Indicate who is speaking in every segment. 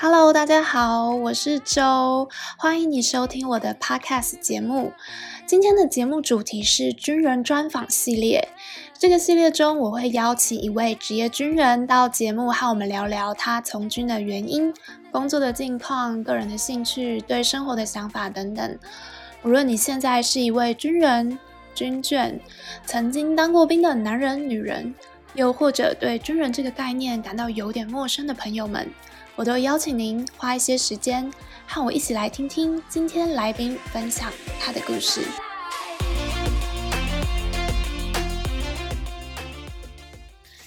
Speaker 1: Hello，大家好，我是周，欢迎你收听我的 Podcast 节目。今天的节目主题是军人专访系列。这个系列中，我会邀请一位职业军人到节目和我们聊聊他从军的原因、工作的近况、个人的兴趣、对生活的想法等等。无论你现在是一位军人、军眷，曾经当过兵的男人、女人，又或者对军人这个概念感到有点陌生的朋友们，我都邀请您花一些时间和我一起来听听今天来宾分享他的故事。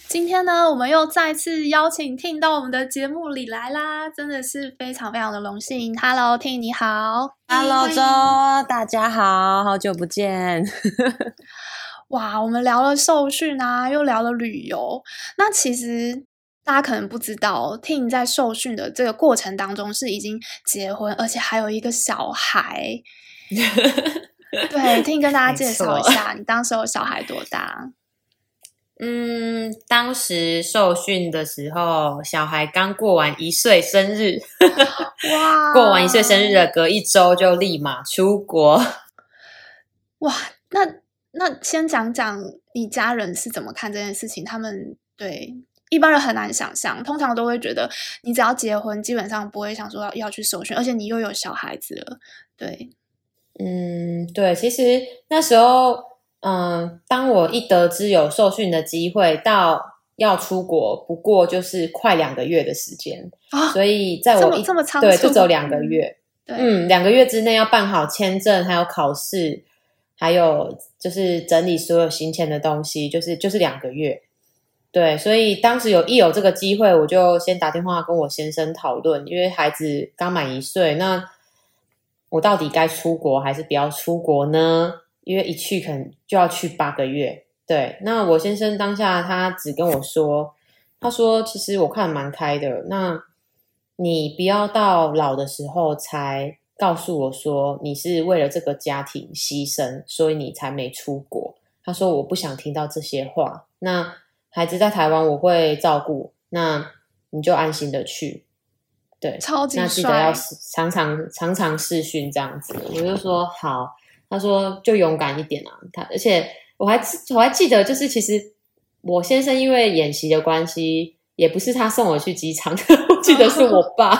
Speaker 1: 今天呢，我们又再次邀请 Ting 到我们的节目里来啦，真的是非常非常的荣幸。Hello，Ting，你好。
Speaker 2: Hello，周，大家好，好久不见。
Speaker 1: 哇，我们聊了受训啊，又聊了旅游。那其实大家可能不知道，Ting 在受训的这个过程当中是已经结婚，而且还有一个小孩。对，Ting 跟大家介绍一下，你当时候小孩多大？
Speaker 2: 嗯，当时受训的时候，小孩刚过完一岁生日，哇！过完一岁生日的隔一周就立马出国，
Speaker 1: 哇！那那先讲讲你家人是怎么看这件事情？他们对一般人很难想象，通常都会觉得你只要结婚，基本上不会想说要要去受训，而且你又有小孩子了，对，
Speaker 2: 嗯，对，其实那时候。嗯，当我一得知有受训的机会，到要出国，不过就是快两个月的时间，啊、所以在我一
Speaker 1: 这么，这么
Speaker 2: 对，就只有两个月，
Speaker 1: 对
Speaker 2: 嗯，两个月之内要办好签证，还有考试，还有就是整理所有行前的东西，就是就是两个月，对，所以当时有一有这个机会，我就先打电话跟我先生讨论，因为孩子刚满一岁，那我到底该出国还是不要出国呢？因为一去可能就要去八个月，对。那我先生当下他只跟我说，他说其实我看蛮开的，那你不要到老的时候才告诉我说你是为了这个家庭牺牲，所以你才没出国。他说我不想听到这些话。那孩子在台湾我会照顾，那你就安心的去。对，
Speaker 1: 超级。
Speaker 2: 那记得要常常常常试训这样子。我就说好。他说：“就勇敢一点啊！他而且我还我还记得，就是其实我先生因为演习的关系，也不是他送我去机场的，我记得是我爸，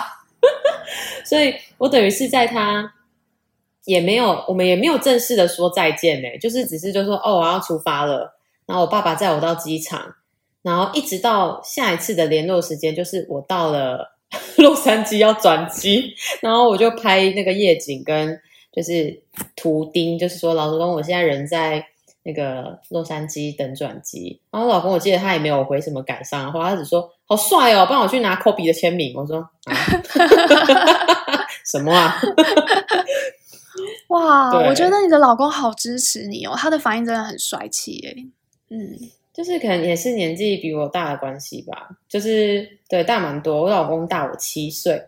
Speaker 2: 所以我等于是在他也没有，我们也没有正式的说再见呢，就是只是就说哦，我要出发了，然后我爸爸载我到机场，然后一直到下一次的联络时间，就是我到了 洛杉矶要转机，然后我就拍那个夜景跟。”就是图钉，就是说，老公，我现在人在那个洛杉矶等转机。然后老公，我记得他也没有回什么感伤的话，他只说好帅哦，帮我去拿科比的签名。我说啊，什么啊？
Speaker 1: 哇，我觉得你的老公好支持你哦，他的反应真的很帅气耶。
Speaker 2: 嗯，就是可能也是年纪比我大的关系吧，就是对大蛮多，我老公大我七岁。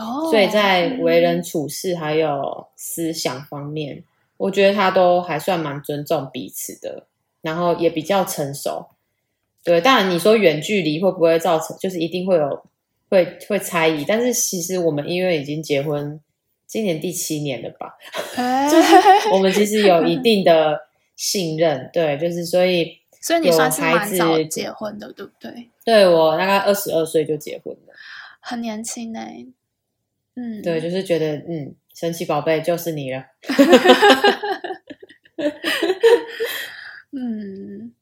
Speaker 2: Oh, 所以在为人处事还有思想方面，嗯、我觉得他都还算蛮尊重彼此的，然后也比较成熟。对，当然你说远距离会不会造成，就是一定会有会会猜疑，但是其实我们因为已经结婚，今年第七年了吧，就是我们其实有一定的信任，对，就是所以
Speaker 1: 所以你算是蛮早结婚的，对不对？
Speaker 2: 对，我大概二十二岁就结婚了，
Speaker 1: 很年轻呢、欸。嗯，
Speaker 2: 对，就是觉得嗯，神奇宝贝就是你了。
Speaker 1: 嗯，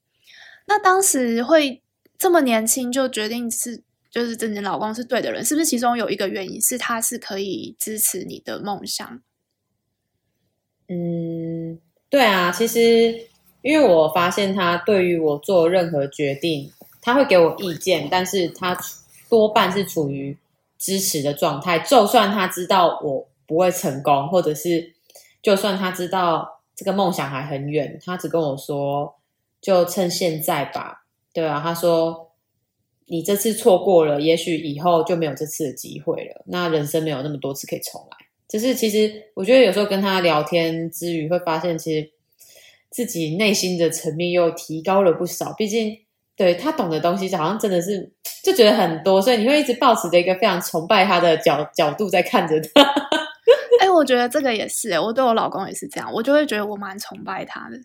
Speaker 1: 那当时会这么年轻就决定是，就是真的老公是对的人，是不是？其中有一个原因是他是可以支持你的梦想。
Speaker 2: 嗯，对啊，其实因为我发现他对于我做任何决定，他会给我意见，但是他多半是处于。支持的状态，就算他知道我不会成功，或者是就算他知道这个梦想还很远，他只跟我说，就趁现在吧。对啊，他说你这次错过了，也许以后就没有这次的机会了。那人生没有那么多次可以重来。就是其实我觉得有时候跟他聊天之余，会发现其实自己内心的层面又提高了不少。毕竟对他懂的东西，好像真的是。就觉得很多，所以你会一直保持着一个非常崇拜他的角角度在看着他。
Speaker 1: 哎、欸，我觉得这个也是，我对我老公也是这样，我就会觉得我蛮崇拜他的。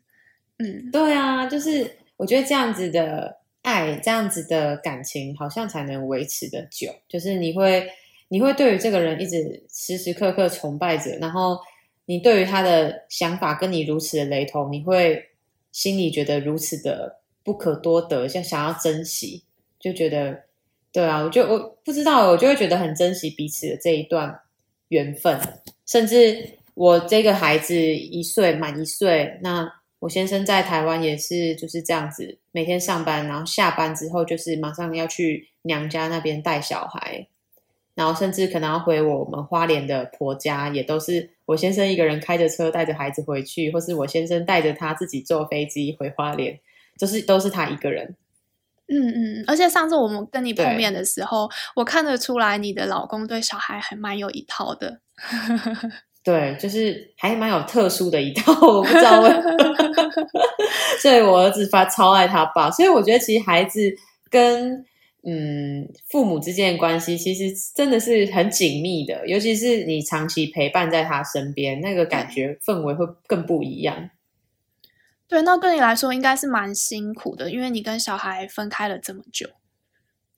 Speaker 1: 嗯，
Speaker 2: 对啊，就是我觉得这样子的爱，这样子的感情，好像才能维持的久。就是你会，你会对于这个人一直时时刻刻崇拜着，然后你对于他的想法跟你如此的雷同，你会心里觉得如此的不可多得，像想要珍惜，就觉得，对啊，我就我不知道，我就会觉得很珍惜彼此的这一段缘分，甚至我这个孩子一岁满一岁，那我先生在台湾也是就是这样子，每天上班，然后下班之后就是马上要去娘家那边带小孩，然后甚至可能要回我们花莲的婆家，也都是我先生一个人开着车带着孩子回去，或是我先生带着他自己坐飞机回花莲，就是都是他一个人。
Speaker 1: 嗯嗯，而且上次我们跟你碰面的时候，我看得出来你的老公对小孩还蛮有一套的。
Speaker 2: 对，就是还蛮有特殊的一套，我不知道为什 么。所以我儿子发超爱他爸，所以我觉得其实孩子跟嗯父母之间的关系，其实真的是很紧密的，尤其是你长期陪伴在他身边，那个感觉氛围会更不一样。
Speaker 1: 对，那对你来说应该是蛮辛苦的，因为你跟小孩分开了这么久。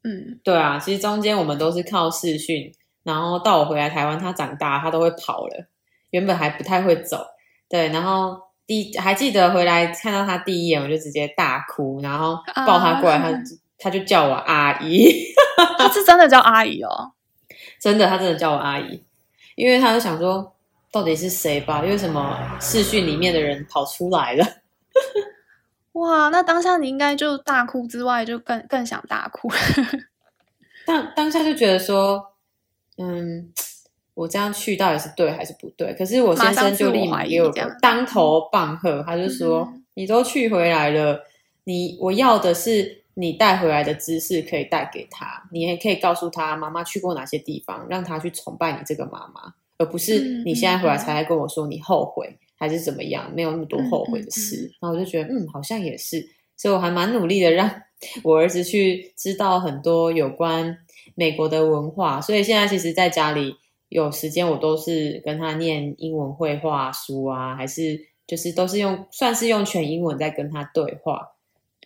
Speaker 1: 嗯，
Speaker 2: 对啊，其实中间我们都是靠视讯，然后到我回来台湾，他长大，他都会跑了，原本还不太会走。对，然后第还记得回来看到他第一眼，我就直接大哭，然后抱他过来，啊、他他就叫我阿姨，
Speaker 1: 他是真的叫阿姨哦，
Speaker 2: 真的，他真的叫我阿姨，因为他就想说到底是谁吧？为什么视讯里面的人跑出来了？
Speaker 1: 哇，那当下你应该就大哭之外，就更更想大哭。
Speaker 2: 当当下就觉得说，嗯，我这样去到底是对还是不对？可是我先生就立马给我当头棒喝，他就说：“嗯、你都去回来了，你我要的是你带回来的知识可以带给他，你也可以告诉他妈妈去过哪些地方，让他去崇拜你这个妈妈，而不是你现在回来才来跟我说你后悔。嗯”嗯还是怎么样，没有那么多后悔的事，然后我就觉得，嗯，好像也是，所以我还蛮努力的，让我儿子去知道很多有关美国的文化。所以现在其实，在家里有时间，我都是跟他念英文绘画书啊，还是就是都是用算是用全英文在跟他对话。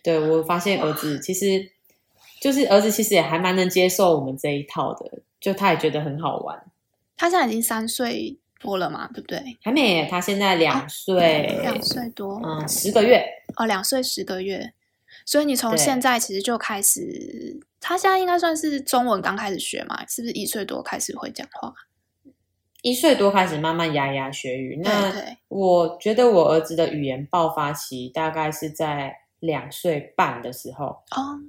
Speaker 2: 对，我发现儿子其实就是儿子，其实也还蛮能接受我们这一套的，就他也觉得很好玩。
Speaker 1: 他现在已经三岁。多了嘛，对不对？
Speaker 2: 还没，他现在两岁，
Speaker 1: 两岁多，
Speaker 2: 嗯，十个月
Speaker 1: 哦，两岁十个月。所以你从现在其实就开始，他现在应该算是中文刚开始学嘛，是不是一岁多开始会讲话？
Speaker 2: 一岁多开始慢慢牙牙学语。那我觉得我儿子的语言爆发期大概是在两岁半的时候
Speaker 1: 哦。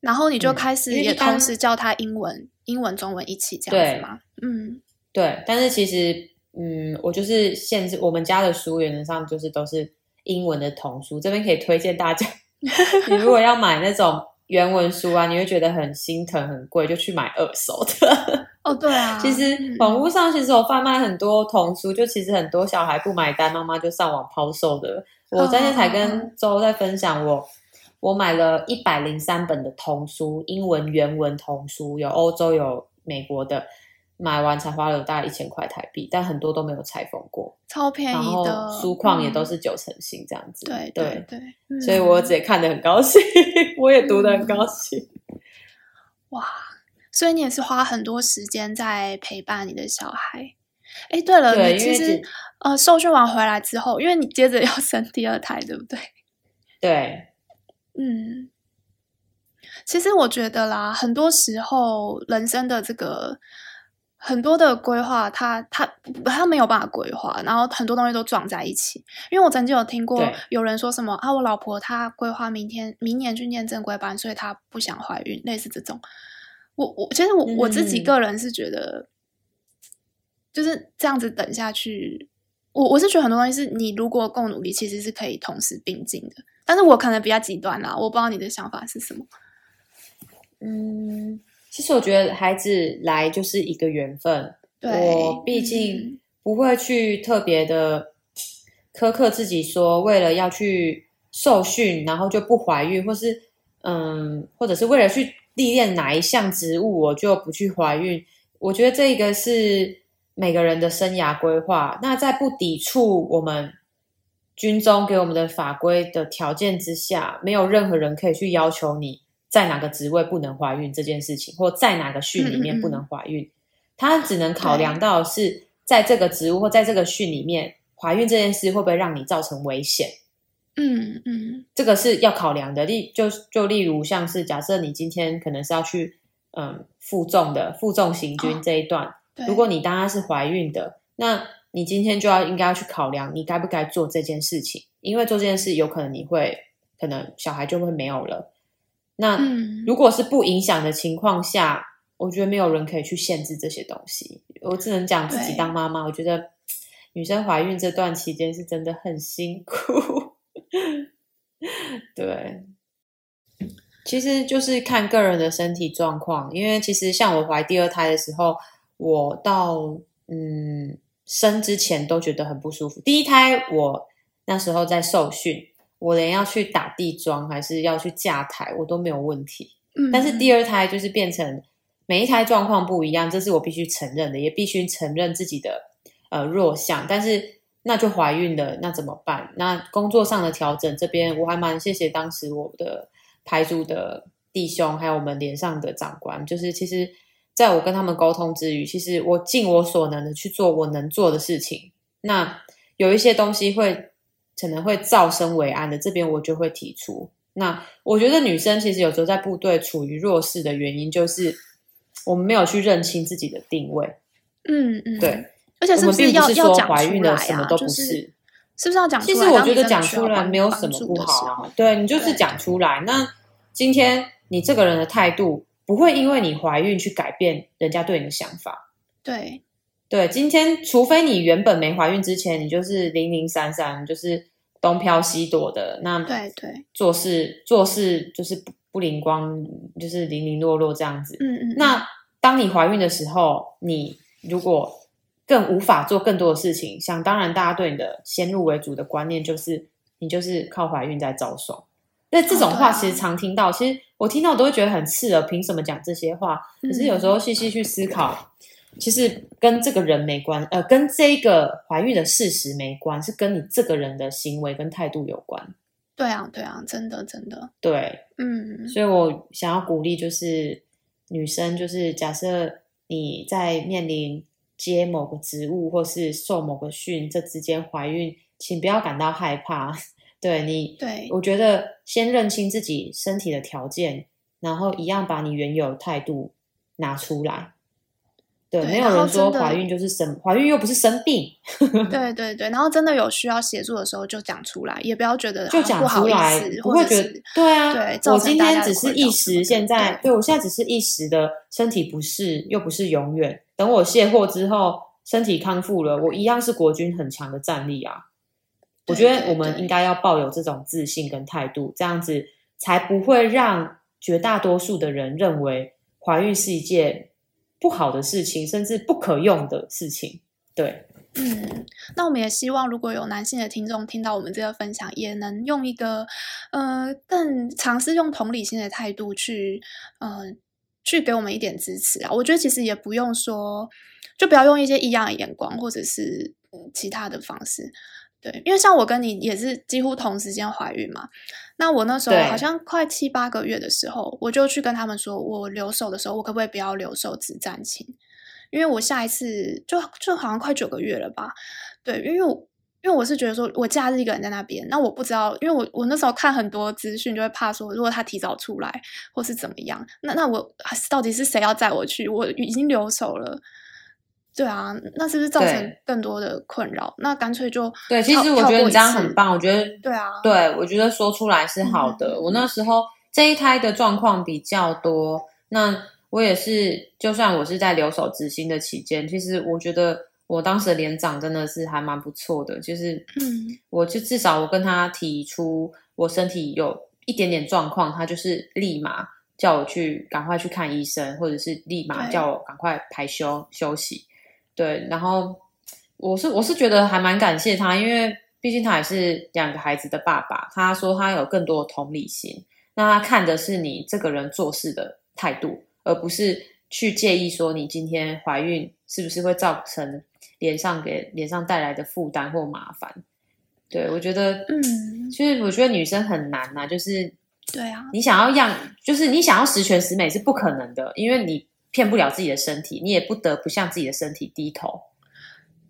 Speaker 1: 然后你就开始也同时教他英文，嗯、英文、中文一起这样子吗？嗯。
Speaker 2: 对，但是其实，嗯，我就是限制我们家的书，原则上就是都是英文的童书。这边可以推荐大家，你如果要买那种原文书啊，你会觉得很心疼、很贵，就去买二手的。
Speaker 1: 哦，对啊，
Speaker 2: 其实网络上其实有贩卖很多童书，就其实很多小孩不买单，妈妈就上网抛售的。我今天才跟周在分享我，我我买了一百零三本的童书，英文原文童书，有欧洲有美国的。买完才花了大概一千块台币，但很多都没有拆封过，
Speaker 1: 超便宜的。
Speaker 2: 书况也都是九成新这样子。
Speaker 1: 对、嗯、对对，对
Speaker 2: 所以我儿子也看得很高兴，嗯、我也读得很高兴。
Speaker 1: 哇，所以你也是花很多时间在陪伴你的小孩。哎，对了，对你其实呃，受训完回来之后，因为你接着要 生第二胎，对不对？
Speaker 2: 对，
Speaker 1: 嗯。其实我觉得啦，很多时候人生的这个。很多的规划，他他他没有办法规划，然后很多东西都撞在一起。因为我曾经有听过有人说什么啊，我老婆她规划明天明年去念正规班，所以她不想怀孕，类似这种。我我其实我我自己个人是觉得，就是这样子等下去，我我是觉得很多东西是你如果够努力，其实是可以同时并进的。但是我可能比较极端啦，我不知道你的想法是什么。
Speaker 2: 嗯。其实我觉得孩子来就是一个缘分，对我毕竟不会去特别的苛刻自己，说为了要去受训，然后就不怀孕，或是嗯，或者是为了去历练哪一项职务，我就不去怀孕。我觉得这个是每个人的生涯规划。那在不抵触我们军中给我们的法规的条件之下，没有任何人可以去要求你在哪个职位不能怀孕这件事情，或在哪个训里面不能怀孕。嗯嗯，他只能考量到是在这个职务或在这个训里面，怀孕这件事会不会让你造成危险。
Speaker 1: 嗯嗯，
Speaker 2: 这个是要考量的。例就就例如像是假设你今天可能是要去嗯负重的负重行军这一段，哦、如果你当然是怀孕的，那你今天就要应该要去考量你该不该做这件事情，因为做这件事有可能你会可能小孩就会没有了。那、嗯、如果是不影响的情况下，我觉得没有人可以去限制这些东西。我只能讲自己当妈妈，我觉得女生怀孕这段期间是真的很辛苦。对，其实就是看个人的身体状况，因为其实像我怀第二胎的时候，我到嗯生之前都觉得很不舒服。第一胎我那时候在受训，我连要去打地桩还是要去架台，我都没有问题。嗯，但是第二胎就是变成每一胎状况不一样，这是我必须承认的，也必须承认自己的呃弱项，但是。那就怀孕了，那怎么办？那工作上的调整这边，我还蛮谢谢当时我的排组的弟兄，还有我们连上的长官。就是其实，在我跟他们沟通之余，其实我尽我所能的去做我能做的事情。那有一些东西会可能会造生为安的，这边我就会提出。那我觉得女生其实有时候在部队处于弱势的原因，就是我们没有去认清自己的定位。
Speaker 1: 嗯嗯，
Speaker 2: 对。
Speaker 1: 而且是不是要
Speaker 2: 不是说怀孕了什么都不是，
Speaker 1: 是不是要讲出来？
Speaker 2: 其实我觉得讲出来没有什么不好啊。对，你就是讲出来。那今天你这个人的态度不会因为你怀孕去改变人家对你的想法。
Speaker 1: 对
Speaker 2: 对，今天除非你原本没怀孕之前，你就是零零散散，就是东飘西躲的。那
Speaker 1: 对对，
Speaker 2: 做事做事就是不不灵光，就是零零落落这样子。
Speaker 1: 嗯嗯。
Speaker 2: 那当你怀孕的时候，你如果更无法做更多的事情，想当然，大家对你的先入为主的观念就是你就是靠怀孕在招手。那这种话其实常听到，哦啊、其实我听到我都会觉得很刺耳，凭什么讲这些话？可是有时候细细去思考，嗯、其实跟这个人没关，呃，跟这个怀孕的事实没关，是跟你这个人的行为跟态度有关。
Speaker 1: 对啊，对啊，真的，真的，
Speaker 2: 对，
Speaker 1: 嗯。
Speaker 2: 所以我想要鼓励，就是女生，就是假设你在面临。接某个职务或是受某个训，这之间怀孕，请不要感到害怕。对你，
Speaker 1: 对，
Speaker 2: 我觉得先认清自己身体的条件，然后一样把你原有的态度拿出来。对，对没有人说怀孕就是生，怀孕又不是生病。
Speaker 1: 对对对，然后真的有需要协助的时候就讲出来，也不要觉得
Speaker 2: 就讲出来，不，不会觉得对啊。对，我今天只是一时，现在对，对我现在只是一时的身体不适，又不是永远。等我卸货之后，身体康复了，我一样是国军很强的战力啊！我觉得我们应该要抱有这种自信跟态度，这样子才不会让绝大多数的人认为怀孕是一件不好的事情，甚至不可用的事情。对，
Speaker 1: 嗯，那我们也希望，如果有男性的听众听到我们这个分享，也能用一个呃更尝试用同理心的态度去，呃。去给我们一点支持啊！我觉得其实也不用说，就不要用一些异样的眼光，或者是其他的方式。对，因为像我跟你也是几乎同时间怀孕嘛。那我那时候好像快七八个月的时候，我就去跟他们说，我留守的时候，我可不可以不要留守只战情？因为我下一次就就好像快九个月了吧？对，因为我。因为我是觉得说，我假日一个人在那边，那我不知道，因为我我那时候看很多资讯，就会怕说，如果他提早出来或是怎么样，那那我到底是谁要载我去？我已经留守了，对啊，那是不是造成更多的困扰？那干脆就
Speaker 2: 对。其实我觉得你这样很棒，我觉得
Speaker 1: 对啊，
Speaker 2: 对，我觉得说出来是好的。嗯、我那时候这一胎的状况比较多，那我也是，就算我是在留守执行的期间，其实我觉得。我当时的连长真的是还蛮不错的，就是，嗯，我就至少我跟他提出我身体有一点点状况，他就是立马叫我去赶快去看医生，或者是立马叫我赶快排休休息。对，然后我是我是觉得还蛮感谢他，因为毕竟他也是两个孩子的爸爸。他说他有更多的同理心，那他看的是你这个人做事的态度，而不是去介意说你今天怀孕是不是会造成脸上给脸上带来的负担或麻烦。对，我觉得，嗯，其实我觉得女生很难呐，就是，
Speaker 1: 对啊，
Speaker 2: 你想要让，就是你想要十全十美是不可能的，因为你骗不了自己的身体，你也不得不向自己的身体低头。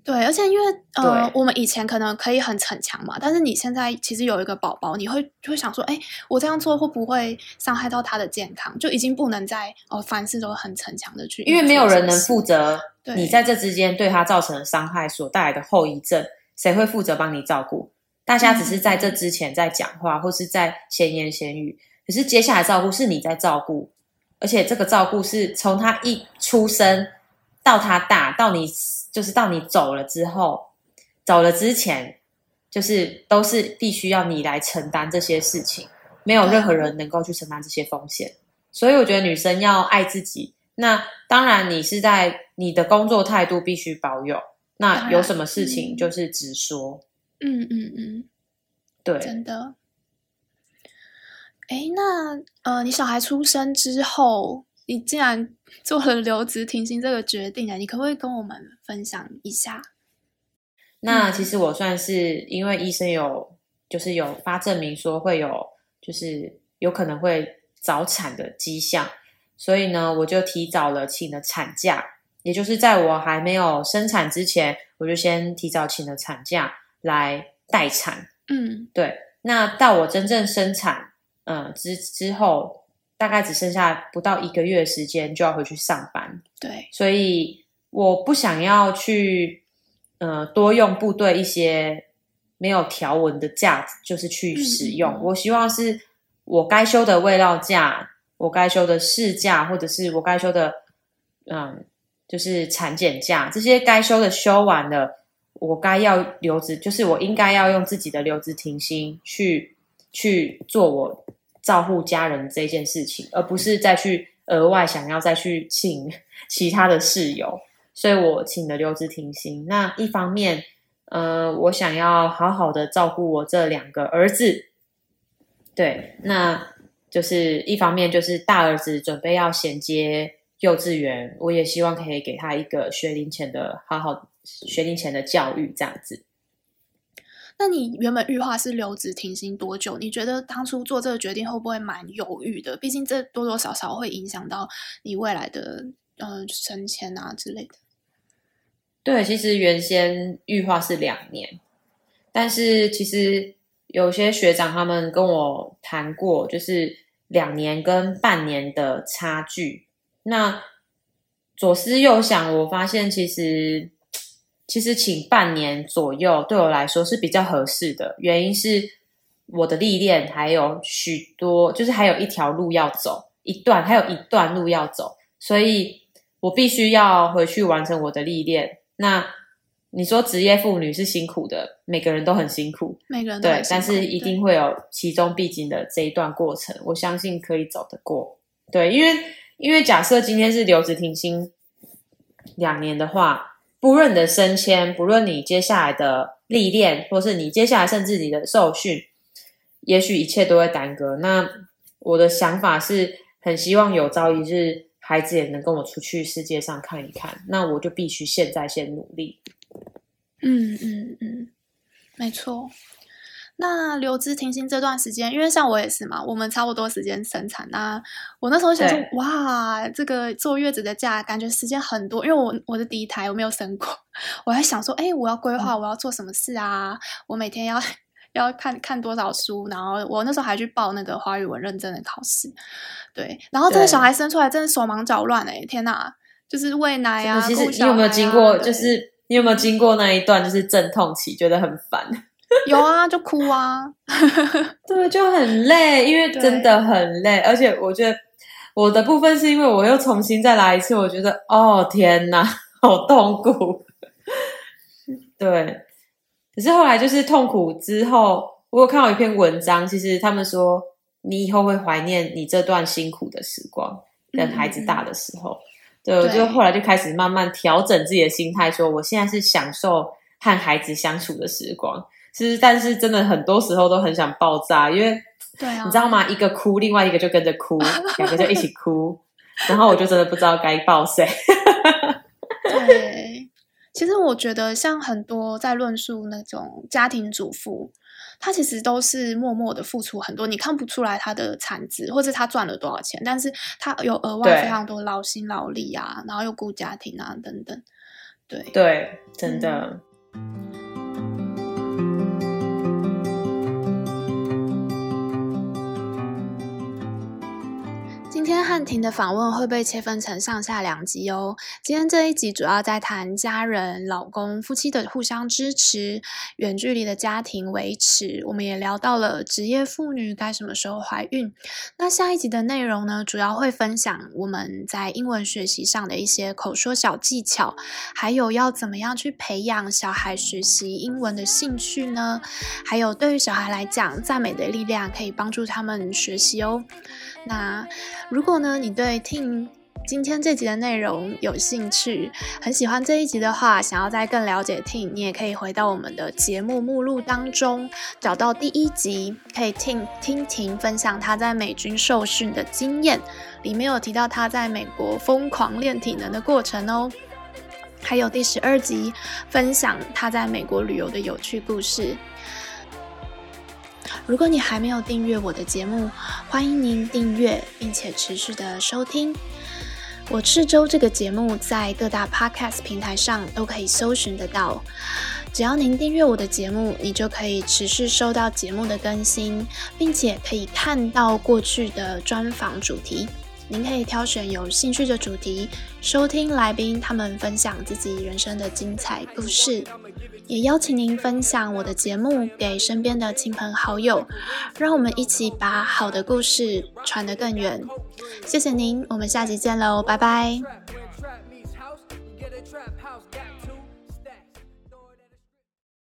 Speaker 1: 对，而且因为呃，我们以前可能可以很逞强嘛，但是你现在其实有一个宝宝，你会就会想说，哎，我这样做会不会伤害到他的健康？就已经不能再哦，凡事都很逞强的去，
Speaker 2: 因为没有人能负责你在这之间对他造成的伤害所带来的后遗症，谁会负责帮你照顾？大家只是在这之前在讲话，或是在闲言闲语，可是接下来照顾是你在照顾，而且这个照顾是从他一出生到他大，到你。就是到你走了之后，走了之前，就是都是必须要你来承担这些事情，没有任何人能够去承担这些风险。所以我觉得女生要爱自己。那当然，你是在你的工作态度必须保有。那有什么事情就是直说。
Speaker 1: 嗯嗯嗯，
Speaker 2: 对，
Speaker 1: 真的。哎，那呃，你小孩出生之后，你竟然 做了留职停薪这个决定啊？你可不可以跟我们分享一下？
Speaker 2: 那其实我算是因为医生有就是有发证明说会有就是有可能会早产的迹象，所以呢，我就提早了请了产假，也就是在我还没有生产之前，我就先提早请了产假来待产。
Speaker 1: 嗯，
Speaker 2: 对。那到我真正生产，嗯之之后。大概只剩下不到一个月的时间就要回去上班，
Speaker 1: 对，
Speaker 2: 所以我不想要去，呃，多用部队一些没有条文的假，就是去使用。嗯、我希望是我该休的慰劳假，我该休的事假，或者是我该休的，嗯，就是产检假，这些该休的休完了，我该要留职，就是我应该要用自己的留职停薪去去做我。照顾家人这件事情，而不是再去额外想要再去请 其他的室友，所以我请了留职停薪。那一方面，呃，我想要好好的照顾我这两个儿子，对，那就是一方面就是大儿子准备要衔接幼稚园，我也希望可以给他一个学龄前的好好学龄前的教育，这样子。
Speaker 1: 那你原本预划是留职停薪多久？你觉得当初做这个决定会不会蛮犹豫的？毕竟这多多少少会影响到你未来的呃升迁啊之类的。
Speaker 2: 对，其实原先预划是两年，但是其实有些学长他们跟我谈过，就是两年跟半年的差距。那左思右想，我发现其实。其实请半年左右对我来说是比较合适的，原因是我的历练还有许多，就是还有一条路要走，一段还有一段路要走，所以我必须要回去完成我的历练。那你说职业妇女是辛苦的，每个人都很辛苦，
Speaker 1: 每个人都辛苦，
Speaker 2: 对，但是一定会有其中必经的这一段过程，我相信可以走得过。对，因为因为假设今天是留职停薪两年的话。不论你的升迁，不论你接下来的历练，或是你接下来甚至你的受训，也许一切都会耽搁。那我的想法是很希望有朝一日，孩子也能跟我出去世界上看一看。那我就必须现在先努力。
Speaker 1: 嗯嗯嗯，没错。那留职停薪这段时间，因为像我也是嘛，我们差不多时间生产。那我那时候想说，哇，这个坐月子的假，感觉时间很多。因为我我是第一胎，我没有生过，我还想说，哎，我要规划我要做什么事啊？嗯、我每天要要看看多少书，然后我那时候还去报那个华语文认证的考试。对，然后这个小孩生出来真的手忙脚乱哎，天哪，就是喂奶啊。
Speaker 2: 其实你有没有经过？就是你有没有经过那一段就是阵痛期，觉得很烦？
Speaker 1: 有啊，就哭啊，
Speaker 2: 对，就很累，因为真的很累，而且我觉得我的部分是因为我又重新再来一次，我觉得哦天哪，好痛苦，对。可是后来就是痛苦之后，我有看到一篇文章，其实他们说你以后会怀念你这段辛苦的时光，等孩子大的时候，嗯、对，我就后来就开始慢慢调整自己的心态，说我现在是享受和孩子相处的时光。其实，但是真的很多时候都很想爆炸，因为，
Speaker 1: 对啊，
Speaker 2: 你知道吗？一个哭，另外一个就跟着哭，两个就一起哭，然后我就真的不知道该抱谁。
Speaker 1: 对，其实我觉得像很多在论述那种家庭主妇，她其实都是默默的付出很多，你看不出来她的产值或者她赚了多少钱，但是她有额外非常多劳心劳力啊，然后又顾家庭啊等等。对
Speaker 2: 对，真的。
Speaker 1: 嗯天汉庭的访问会被切分成上下两集哦。今天这一集主要在谈家人、老公、夫妻的互相支持，远距离的家庭维持。我们也聊到了职业妇女该什么时候怀孕。那下一集的内容呢，主要会分享我们在英文学习上的一些口说小技巧，还有要怎么样去培养小孩学习英文的兴趣呢？还有对于小孩来讲，赞美的力量可以帮助他们学习哦。那如果呢，你对听今天这集的内容有兴趣，很喜欢这一集的话，想要再更了解听，你也可以回到我们的节目目录当中，找到第一集，可以听听婷分享他在美军受训的经验，里面有提到他在美国疯狂练体能的过程哦，还有第十二集分享他在美国旅游的有趣故事。如果你还没有订阅我的节目，欢迎您订阅并且持续的收听。我赤周这个节目在各大 Podcast 平台上都可以搜寻得到。只要您订阅我的节目，你就可以持续收到节目的更新，并且可以看到过去的专访主题。您可以挑选有兴趣的主题，收听来宾他们分享自己人生的精彩故事。也邀请您分享我的节目给身边的亲朋好友，让我们一起把好的故事传得更远。谢谢您，我们下集见喽，拜拜。